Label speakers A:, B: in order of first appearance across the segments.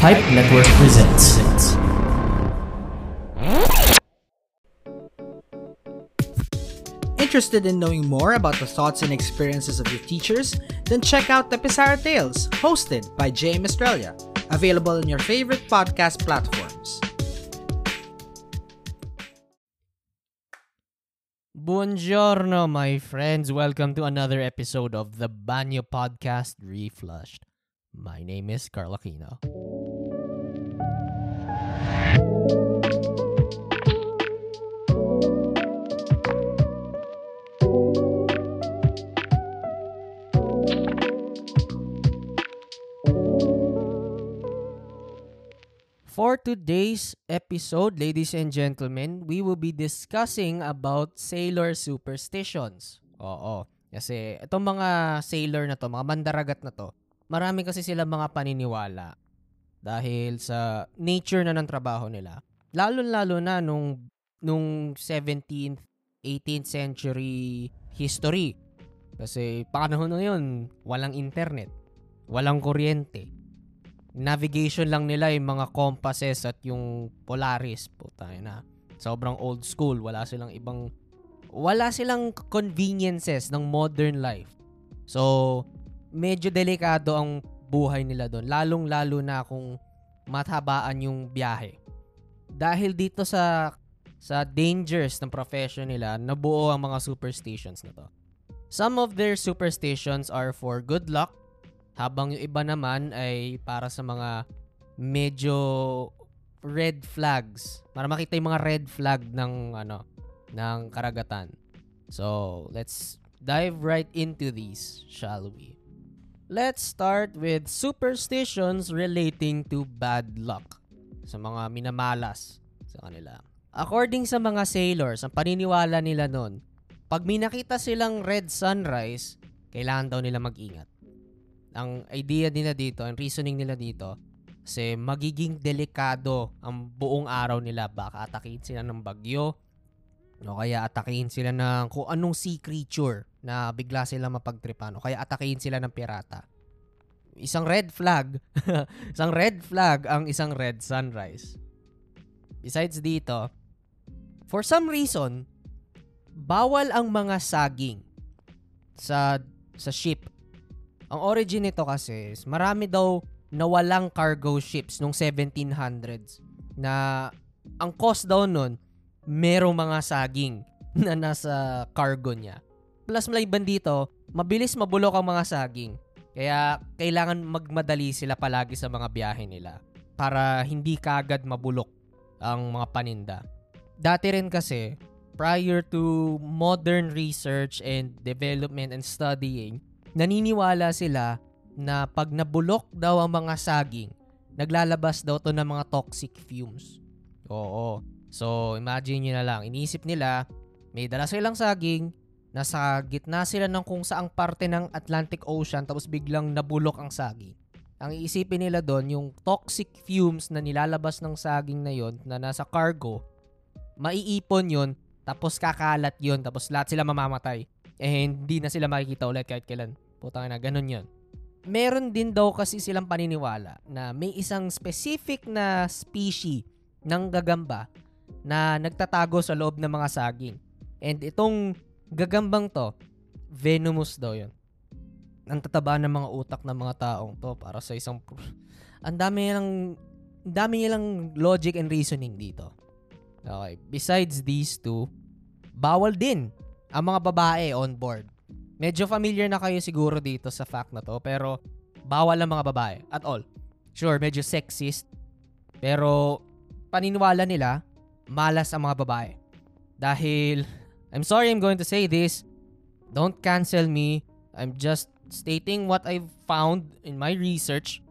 A: Pipe Network presents.
B: Interested in knowing more about the thoughts and experiences of your teachers? Then check out the Pizarra Tales, hosted by JM Australia, available in your favorite podcast platforms.
C: Buongiorno, my friends. Welcome to another episode of the Banyo Podcast Reflushed. My name is Carl Aquino. For today's episode, ladies and gentlemen, we will be discussing about sailor superstitions. Oo. Kasi itong mga sailor na to, mga mandaragat na to, marami kasi sila mga paniniwala dahil sa nature na ng trabaho nila. Lalo-lalo na nung, nung 17th, 18th century history. Kasi panahon na yun, walang internet, walang kuryente navigation lang nila yung mga compasses at yung Polaris. Puta na. Sobrang old school. Wala silang ibang wala silang conveniences ng modern life. So, medyo delikado ang buhay nila doon. Lalong-lalo na kung mathabaan yung biyahe. Dahil dito sa sa dangers ng profession nila, nabuo ang mga superstitions na to. Some of their superstitions are for good luck, habang yung iba naman ay para sa mga medyo red flags. Para makita yung mga red flag ng ano ng karagatan. So, let's dive right into these, shall we? Let's start with superstitions relating to bad luck. Sa mga minamalas sa kanila. According sa mga sailors, ang paniniwala nila noon, pag may nakita silang red sunrise, kailangan daw nila mag-ingat ang idea nila dito, ang reasoning nila dito, kasi magiging delikado ang buong araw nila. Baka atakihin sila ng bagyo, o kaya atakihin sila ng kung anong sea creature na bigla sila mapagtripan, o kaya atakihin sila ng pirata. Isang red flag, isang red flag ang isang red sunrise. Besides dito, for some reason, bawal ang mga saging sa sa ship ang origin nito kasi is marami daw nawalang cargo ships nung 1700s na ang cost daw nun merong mga saging na nasa cargo niya. Plus maliban dito, mabilis mabulok ang mga saging. Kaya kailangan magmadali sila palagi sa mga biyahe nila para hindi kagad mabulok ang mga paninda. Dati rin kasi, prior to modern research and development and studying, naniniwala sila na pag nabulok daw ang mga saging, naglalabas daw to ng mga toxic fumes. Oo. So, imagine nyo na lang. Iniisip nila, may dala silang saging, nasa gitna sila ng kung saang parte ng Atlantic Ocean tapos biglang nabulok ang saging. Ang iisipin nila doon, yung toxic fumes na nilalabas ng saging na yon na nasa cargo, maiipon yon tapos kakalat yon tapos lahat sila mamamatay. Eh, hindi na sila makikita ulit kahit kailan. Putang na, ganun yon. Meron din daw kasi silang paniniwala na may isang specific na species ng gagamba na nagtatago sa loob ng mga saging. And itong gagambang to, venomous daw yon. Ang tataba ng mga utak ng mga taong to para sa isang... ang dami nilang... Ang dami nilang logic and reasoning dito. Okay. Besides these two, bawal din ang mga babae on board. Medyo familiar na kayo siguro dito sa fact na to, pero bawal ang mga babae at all. Sure, medyo sexist, pero paniniwala nila, malas ang mga babae. Dahil, I'm sorry I'm going to say this, don't cancel me, I'm just stating what I've found in my research,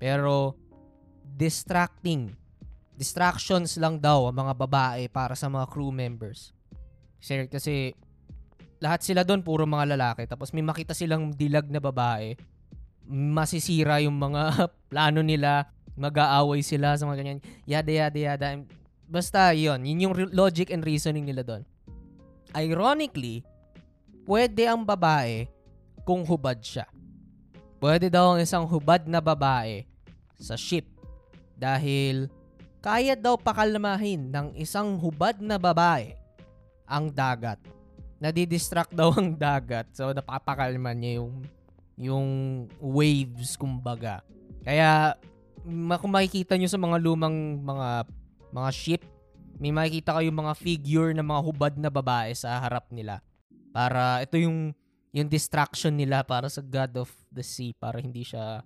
C: pero distracting. Distractions lang daw ang mga babae para sa mga crew members. Kasi, kasi lahat sila doon puro mga lalaki. Tapos may makita silang dilag na babae. Masisira yung mga plano nila. Mag-aaway sila sa mga ganyan. Yada yada yada. Basta yon yun yung logic and reasoning nila doon ironically pwede ang babae kung hubad siya pwede daw ang isang hubad na babae sa ship dahil kaya daw pakalmahin ng isang hubad na babae ang dagat. Nadidistract daw ang dagat so napapakalma niya yung yung waves kumbaga. Kaya kung makikita nyo sa mga lumang mga mga ship, may makikita kayo mga figure ng mga hubad na babae sa harap nila. Para ito yung yung distraction nila para sa God of the Sea para hindi siya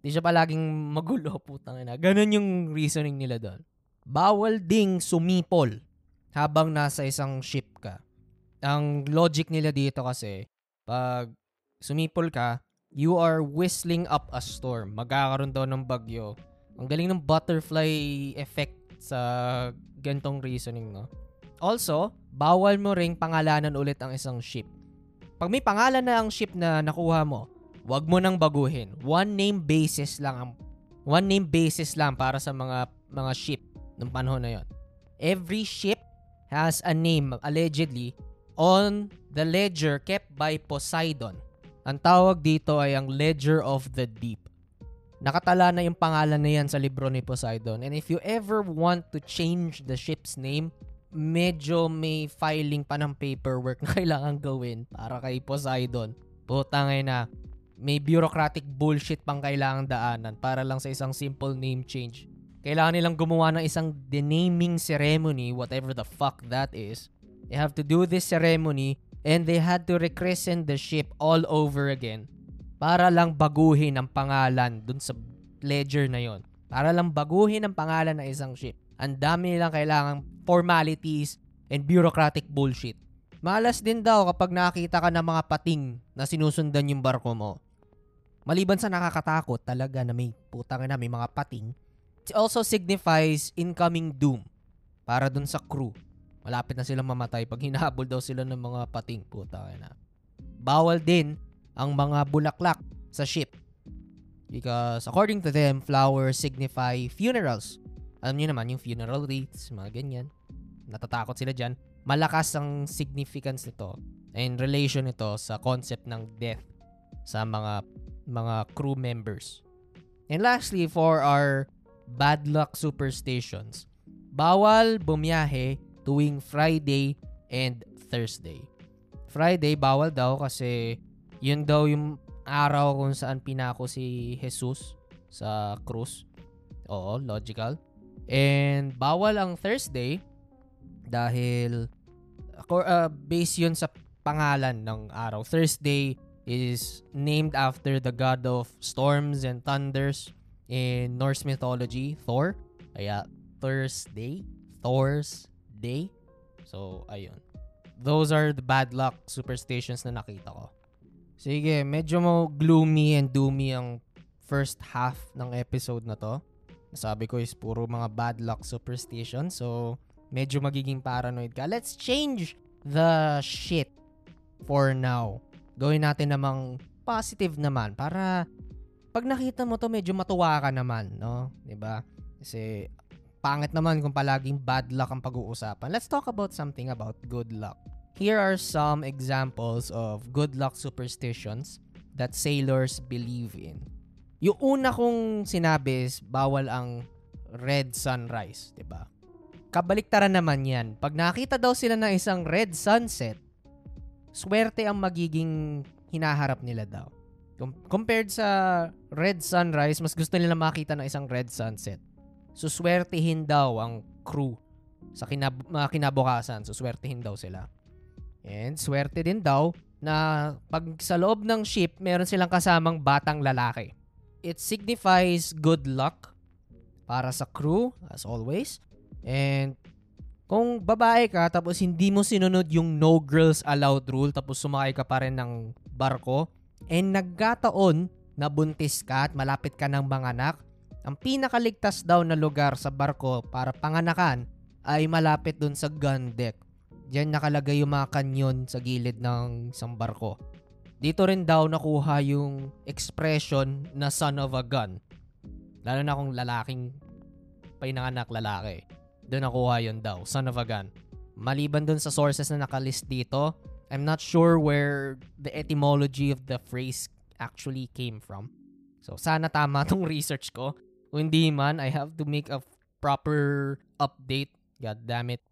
C: hindi siya palaging magulo putang ina. Ganun yung reasoning nila doon. Bawal ding sumipol habang nasa isang ship ka. Ang logic nila dito kasi pag sumipol ka, you are whistling up a storm. Magkakaroon daw ng bagyo. Ang galing ng butterfly effect sa gantong reasoning, no? Also, bawal mo ring pangalanan ulit ang isang ship. Pag may pangalan na ang ship na nakuha mo, wag mo nang baguhin. One name basis lang ang one name basis lang para sa mga mga ship ng panahon na 'yon. Every ship has a name allegedly on the ledger kept by Poseidon. Ang tawag dito ay ang Ledger of the Deep. Nakatala na yung pangalan na yan sa libro ni Poseidon. And if you ever want to change the ship's name, medyo may filing pa ng paperwork na kailangan gawin para kay Poseidon. Puta ngay na, may bureaucratic bullshit pang kailangan daanan para lang sa isang simple name change. Kailangan nilang gumawa ng isang denaming ceremony, whatever the fuck that is. They have to do this ceremony and they had to rechristen the ship all over again para lang baguhin ang pangalan dun sa ledger na yon. Para lang baguhin ang pangalan ng isang ship. Ang dami nilang kailangang formalities and bureaucratic bullshit. Malas din daw kapag nakita ka ng mga pating na sinusundan yung barko mo. Maliban sa nakakatakot talaga na may putang na may mga pating, it also signifies incoming doom para dun sa crew malapit na silang mamatay pag hinahabol daw sila ng mga pating puta na. Bawal din ang mga bulaklak sa ship. Because according to them, flowers signify funerals. Alam niyo naman yung funeral wreaths, mga ganyan. Natatakot sila dyan. Malakas ang significance nito and relation nito sa concept ng death sa mga mga crew members. And lastly, for our bad luck superstitions, bawal bumiyahe tuwing Friday and Thursday. Friday, bawal daw kasi yun daw yung araw kung saan pinako si Jesus sa krus. Oo, logical. And bawal ang Thursday dahil uh, based yun sa pangalan ng araw. Thursday is named after the god of storms and thunders in Norse mythology, Thor. Kaya Thursday, Thor's day. So, ayun. Those are the bad luck superstitions na nakita ko. Sige, medyo mo gloomy and doomy ang first half ng episode na to. Sabi ko is puro mga bad luck superstition. So, medyo magiging paranoid ka. Let's change the shit for now. Gawin natin namang positive naman para pag nakita mo to medyo matuwa ka naman, no? 'Di ba? Kasi pangit naman kung palaging bad luck ang pag-uusapan. Let's talk about something about good luck. Here are some examples of good luck superstitions that sailors believe in. Yung una kong sinabi is bawal ang red sunrise, 'di ba? Kabaliktaran naman 'yan. Pag nakita daw sila ng isang red sunset, swerte ang magiging hinaharap nila daw. Compared sa red sunrise, mas gusto nila makita ng isang red sunset suswertihin daw ang crew sa kinab- kinabukasan. Suswertihin daw sila. And swerte din daw na pag sa loob ng ship, meron silang kasamang batang lalaki. It signifies good luck para sa crew, as always. And kung babae ka tapos hindi mo sinunod yung no girls allowed rule tapos sumakay ka pa rin ng barko and nagkataon na buntis ka at malapit ka ng mga anak, ang pinakaligtas daw na lugar sa barko para panganakan ay malapit dun sa gun deck. Diyan nakalagay yung mga kanyon sa gilid ng isang barko. Dito rin daw nakuha yung expression na son of a gun. Lalo na kung lalaking pinanganak lalaki. Doon nakuha yun daw, son of a gun. Maliban dun sa sources na nakalist dito, I'm not sure where the etymology of the phrase actually came from. So sana tama tong research ko. Kung hindi man, I have to make a proper update. God damn it.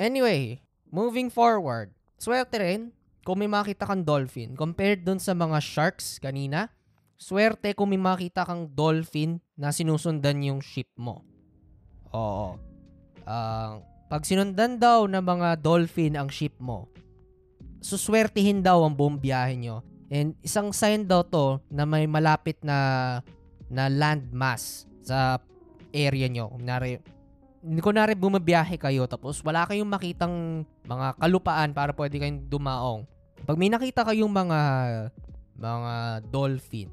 C: Anyway, moving forward. Swerte rin kung may makita kang dolphin. Compared dun sa mga sharks kanina, swerte kung may makita kang dolphin na sinusundan yung ship mo. Oo. Uh, pag sinundan daw ng mga dolphin ang ship mo, suswertihin daw ang buong biyahe nyo. And isang sign daw to na may malapit na na land mass sa area nyo. Kunwari, kunwari bumabiyahe kayo tapos wala kayong makitang mga kalupaan para pwede kayong dumaong. Pag may nakita kayong mga mga dolphin,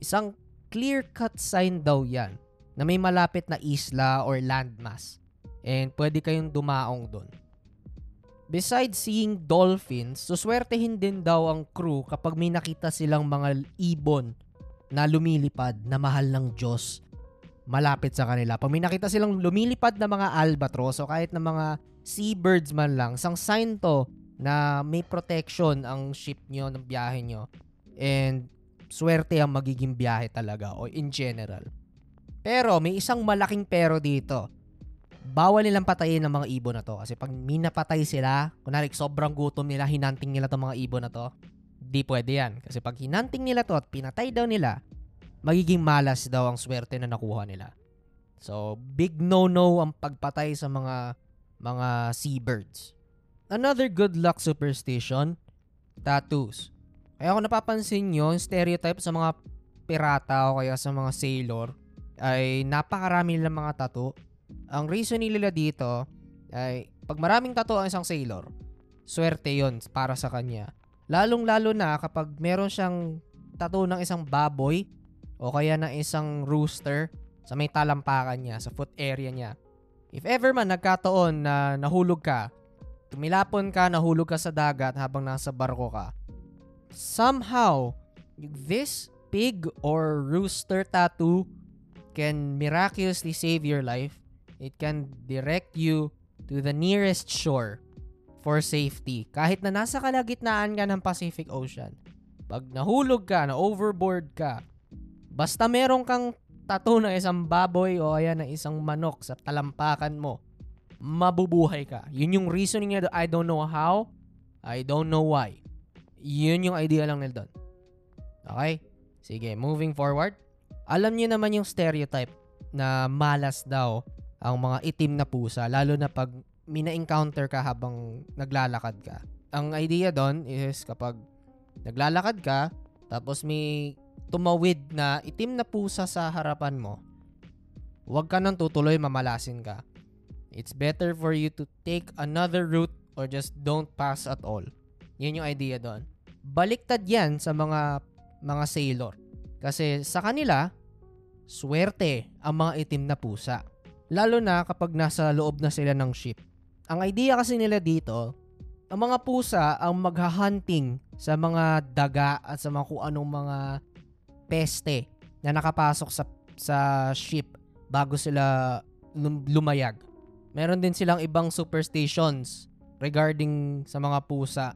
C: isang clear-cut sign daw yan na may malapit na isla or landmass. And pwede kayong dumaong doon. Besides seeing dolphins, suswertehin din daw ang crew kapag may nakita silang mga ibon na lumilipad na mahal ng Diyos malapit sa kanila. Pag may nakita silang lumilipad na mga albatros o kahit na mga seabirds man lang, isang sign to na may protection ang ship nyo ng biyahe nyo. And swerte ang magiging biyahe talaga o in general. Pero may isang malaking pero dito bawal nilang patayin ng mga ibon na to. Kasi pag minapatay sila, kunwari sobrang gutom nila, hinanting nila tong mga ibon na to, di pwede yan. Kasi pag hinanting nila to at pinatay daw nila, magiging malas daw ang swerte na nakuha nila. So, big no-no ang pagpatay sa mga mga seabirds. Another good luck superstition, tattoos. Kaya kung napapansin nyo, stereotype sa mga pirata o kaya sa mga sailor, ay napakarami nilang mga tattoo ang reason nila dito ay pag maraming tattoo ang isang sailor, swerte yon para sa kanya. Lalong-lalo na kapag meron siyang tattoo ng isang baboy o kaya ng isang rooster sa may talampakan niya, sa foot area niya. If ever man nagkataon na nahulog ka, tumilapon ka, nahulog ka sa dagat habang nasa barko ka, somehow, this pig or rooster tattoo can miraculously save your life It can direct you to the nearest shore for safety. Kahit na nasa kalagitnaan ka ng Pacific Ocean. Pag nahulog ka, na overboard ka, basta meron kang tattoo ng isang baboy o ayan ng isang manok sa talampakan mo, mabubuhay ka. Yun yung reasoning niya. I don't know how. I don't know why. Yun yung idea lang nila doon. Okay? Sige, moving forward. Alam niyo naman yung stereotype na malas daw ang mga itim na pusa, lalo na pag mina-encounter ka habang naglalakad ka. Ang idea doon is kapag naglalakad ka, tapos may tumawid na itim na pusa sa harapan mo, huwag ka nang tutuloy mamalasin ka. It's better for you to take another route or just don't pass at all. Yun yung idea doon. Baliktad yan sa mga mga sailor. Kasi sa kanila, swerte ang mga itim na pusa. Lalo na kapag nasa loob na sila ng ship. Ang idea kasi nila dito, ang mga pusa ang maghahunting sa mga daga at sa mga kung anong mga peste na nakapasok sa sa ship bago sila lumayag. Meron din silang ibang superstitions regarding sa mga pusa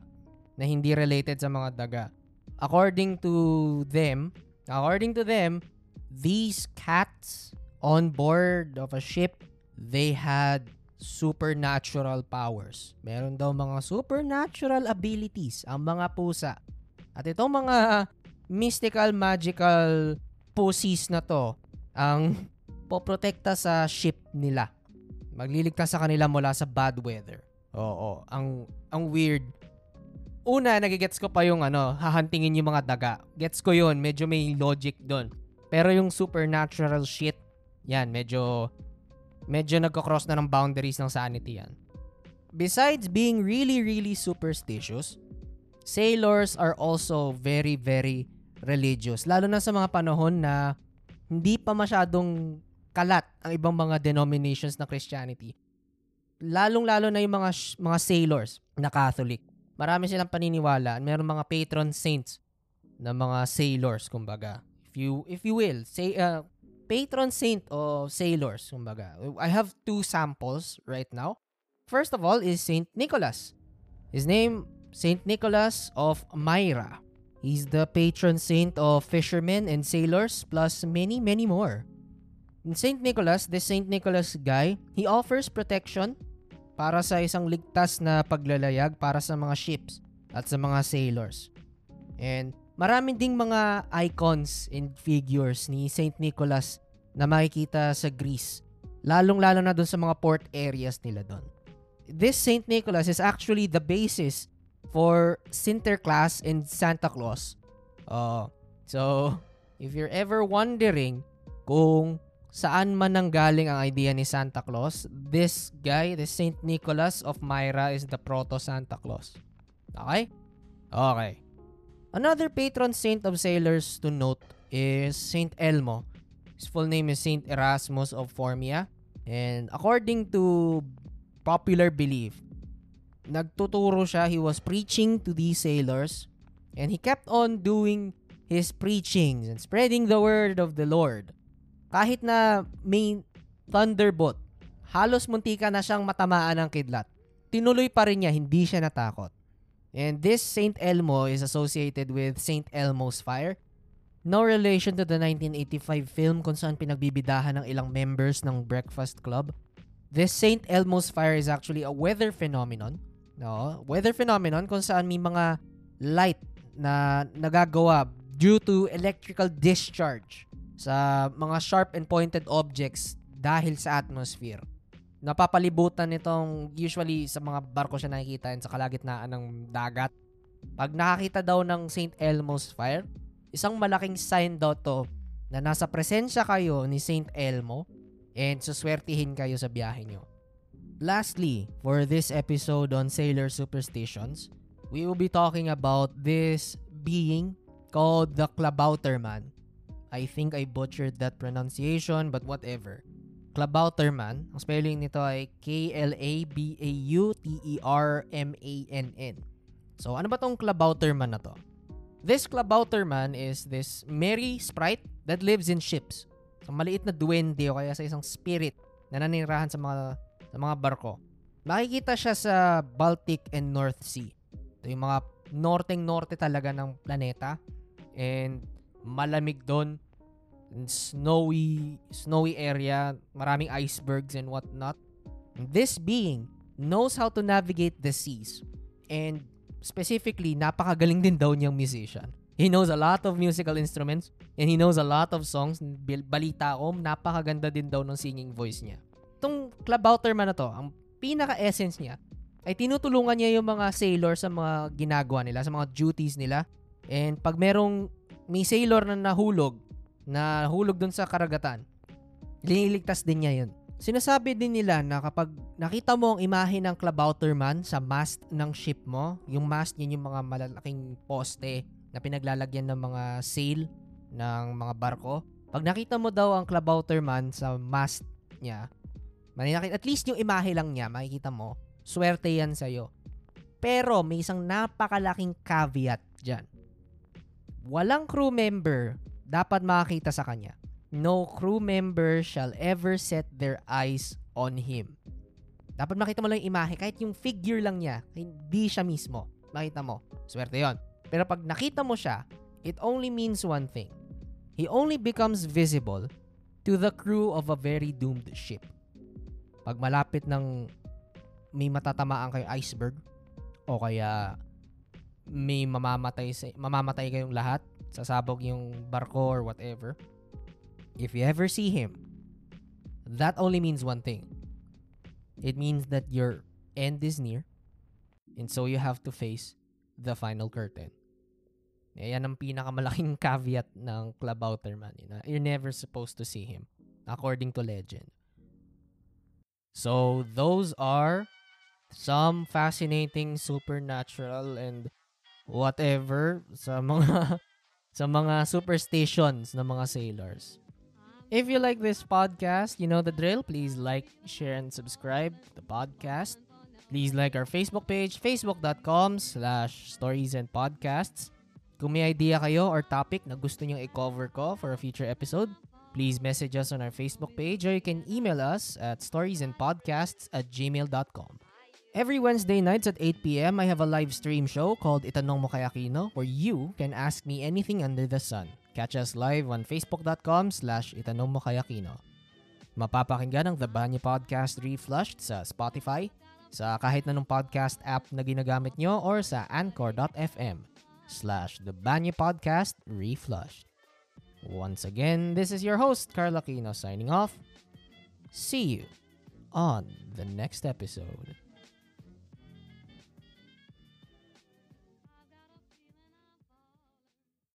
C: na hindi related sa mga daga. According to them, according to them, these cats on board of a ship, they had supernatural powers. Meron daw mga supernatural abilities ang mga pusa. At itong mga mystical, magical pussies na to ang poprotekta sa ship nila. Magliligtas sa kanila mula sa bad weather. Oo, ang ang weird. Una, nagigets ko pa yung ano, hahantingin yung mga daga. Gets ko yun, medyo may logic doon. Pero yung supernatural shit, yan, medyo medyo nagko-cross na ng boundaries ng sanity yan. Besides being really, really superstitious, sailors are also very, very religious. Lalo na sa mga panahon na hindi pa masyadong kalat ang ibang mga denominations ng Christianity. Lalong-lalo na yung mga mga sailors na Catholic. Marami silang paniniwala. Meron mga patron saints na mga sailors, kumbaga. If you if you will, say uh, patron saint of sailors, kumbaga. I have two samples right now. First of all is Saint Nicholas. His name, Saint Nicholas of Myra. He's the patron saint of fishermen and sailors plus many, many more. St. Nicholas, this St. Nicholas guy, he offers protection para sa isang ligtas na paglalayag para sa mga ships at sa mga sailors. And marami ding mga icons and figures ni St. Nicholas na makikita sa Greece. Lalong-lalo na doon sa mga port areas nila doon. This St. Nicholas is actually the basis for Sinterklaas and Santa Claus. Uh, so, if you're ever wondering kung saan man nanggaling ang idea ni Santa Claus, this guy, the Saint Nicholas of Myra is the proto Santa Claus. Okay? Okay. Another patron saint of sailors to note is Saint Elmo. His full name is Saint Erasmus of Formia. And according to popular belief, nagtuturo siya, he was preaching to these sailors and he kept on doing his preachings and spreading the word of the Lord kahit na may thunderbolt, halos muntika na siyang matamaan ng kidlat. Tinuloy pa rin niya, hindi siya natakot. And this Saint Elmo is associated with Saint Elmo's Fire. No relation to the 1985 film kung saan pinagbibidahan ng ilang members ng Breakfast Club. This Saint Elmo's Fire is actually a weather phenomenon. No, weather phenomenon kung saan may mga light na nagagawa due to electrical discharge sa mga sharp and pointed objects dahil sa atmosphere. Napapalibutan nitong usually sa mga barko siya nakikita sa kalagitnaan ng dagat. Pag nakakita daw ng St. Elmo's Fire, isang malaking sign daw to na nasa presensya kayo ni St. Elmo and suswertihin kayo sa biyahe nyo. Lastly, for this episode on sailor superstitions, we will be talking about this being called the Klabauterman I think I butchered that pronunciation but whatever. Klabauterman, ang spelling nito ay K-L-A-B-A-U-T-E-R-M-A-N-N. So ano ba tong Klabauterman na to? This Klabauterman is this merry sprite that lives in ships. So maliit na duwende o kaya sa isang spirit na nanirahan sa mga sa mga barko. Makikita siya sa Baltic and North Sea. Ito yung mga norteng-norte talaga ng planeta. And malamig doon, snowy, snowy area, maraming icebergs and whatnot. This being knows how to navigate the seas. And specifically, napakagaling din daw niyang musician. He knows a lot of musical instruments and he knows a lot of songs. Balita ko, napakaganda din daw ng singing voice niya. Itong Clubouter man na to, ang pinaka-essence niya ay tinutulungan niya yung mga sailor sa mga ginagawa nila, sa mga duties nila. And pag merong may sailor na nahulog, na hulog dun sa karagatan, liniligtas din niya yun. Sinasabi din nila na kapag nakita mo ang imahe ng Klabauterman sa mast ng ship mo, yung mast yun yung mga malalaking poste na pinaglalagyan ng mga sail ng mga barko. Pag nakita mo daw ang Klabauterman sa mast niya, maninakit, at least yung imahe lang niya, makikita mo, swerte yan sa'yo. Pero may isang napakalaking caveat dyan walang crew member dapat makakita sa kanya. No crew member shall ever set their eyes on him. Dapat makita mo lang yung imahe, kahit yung figure lang niya, hindi siya mismo. Makita mo. Swerte yon. Pero pag nakita mo siya, it only means one thing. He only becomes visible to the crew of a very doomed ship. Pag malapit ng may matatamaan kayo iceberg o kaya may mamamatay sa, mamamatay kayong lahat, sasabog yung barko or whatever. If you ever see him, that only means one thing. It means that your end is near and so you have to face the final curtain. Yan ang pinakamalaking caveat ng Klabauterman. You know? You're never supposed to see him, according to legend. So, those are some fascinating supernatural and whatever sa mga sa mga superstitions ng mga sailors. If you like this podcast, you know the drill. Please like, share, and subscribe the podcast. Please like our Facebook page, facebook.com slash stories and podcasts. Kung may idea kayo or topic na gusto nyo i-cover ko for a future episode, please message us on our Facebook page or you can email us at storiesandpodcasts at gmail.com. Every Wednesday nights at 8 p.m., I have a live stream show called Itanong Mo Kay Aquino where you can ask me anything under the sun. Catch us live on facebook.com slash Itanong Mo Kay Aquino. Mapapakinggan ang The Banyo Podcast Reflushed sa Spotify, sa kahit nanong podcast app na ginagamit nyo or sa anchor.fm slash The Banyo Podcast Reflushed. Once again, this is your host, Carla Quino signing off. See you on the next episode.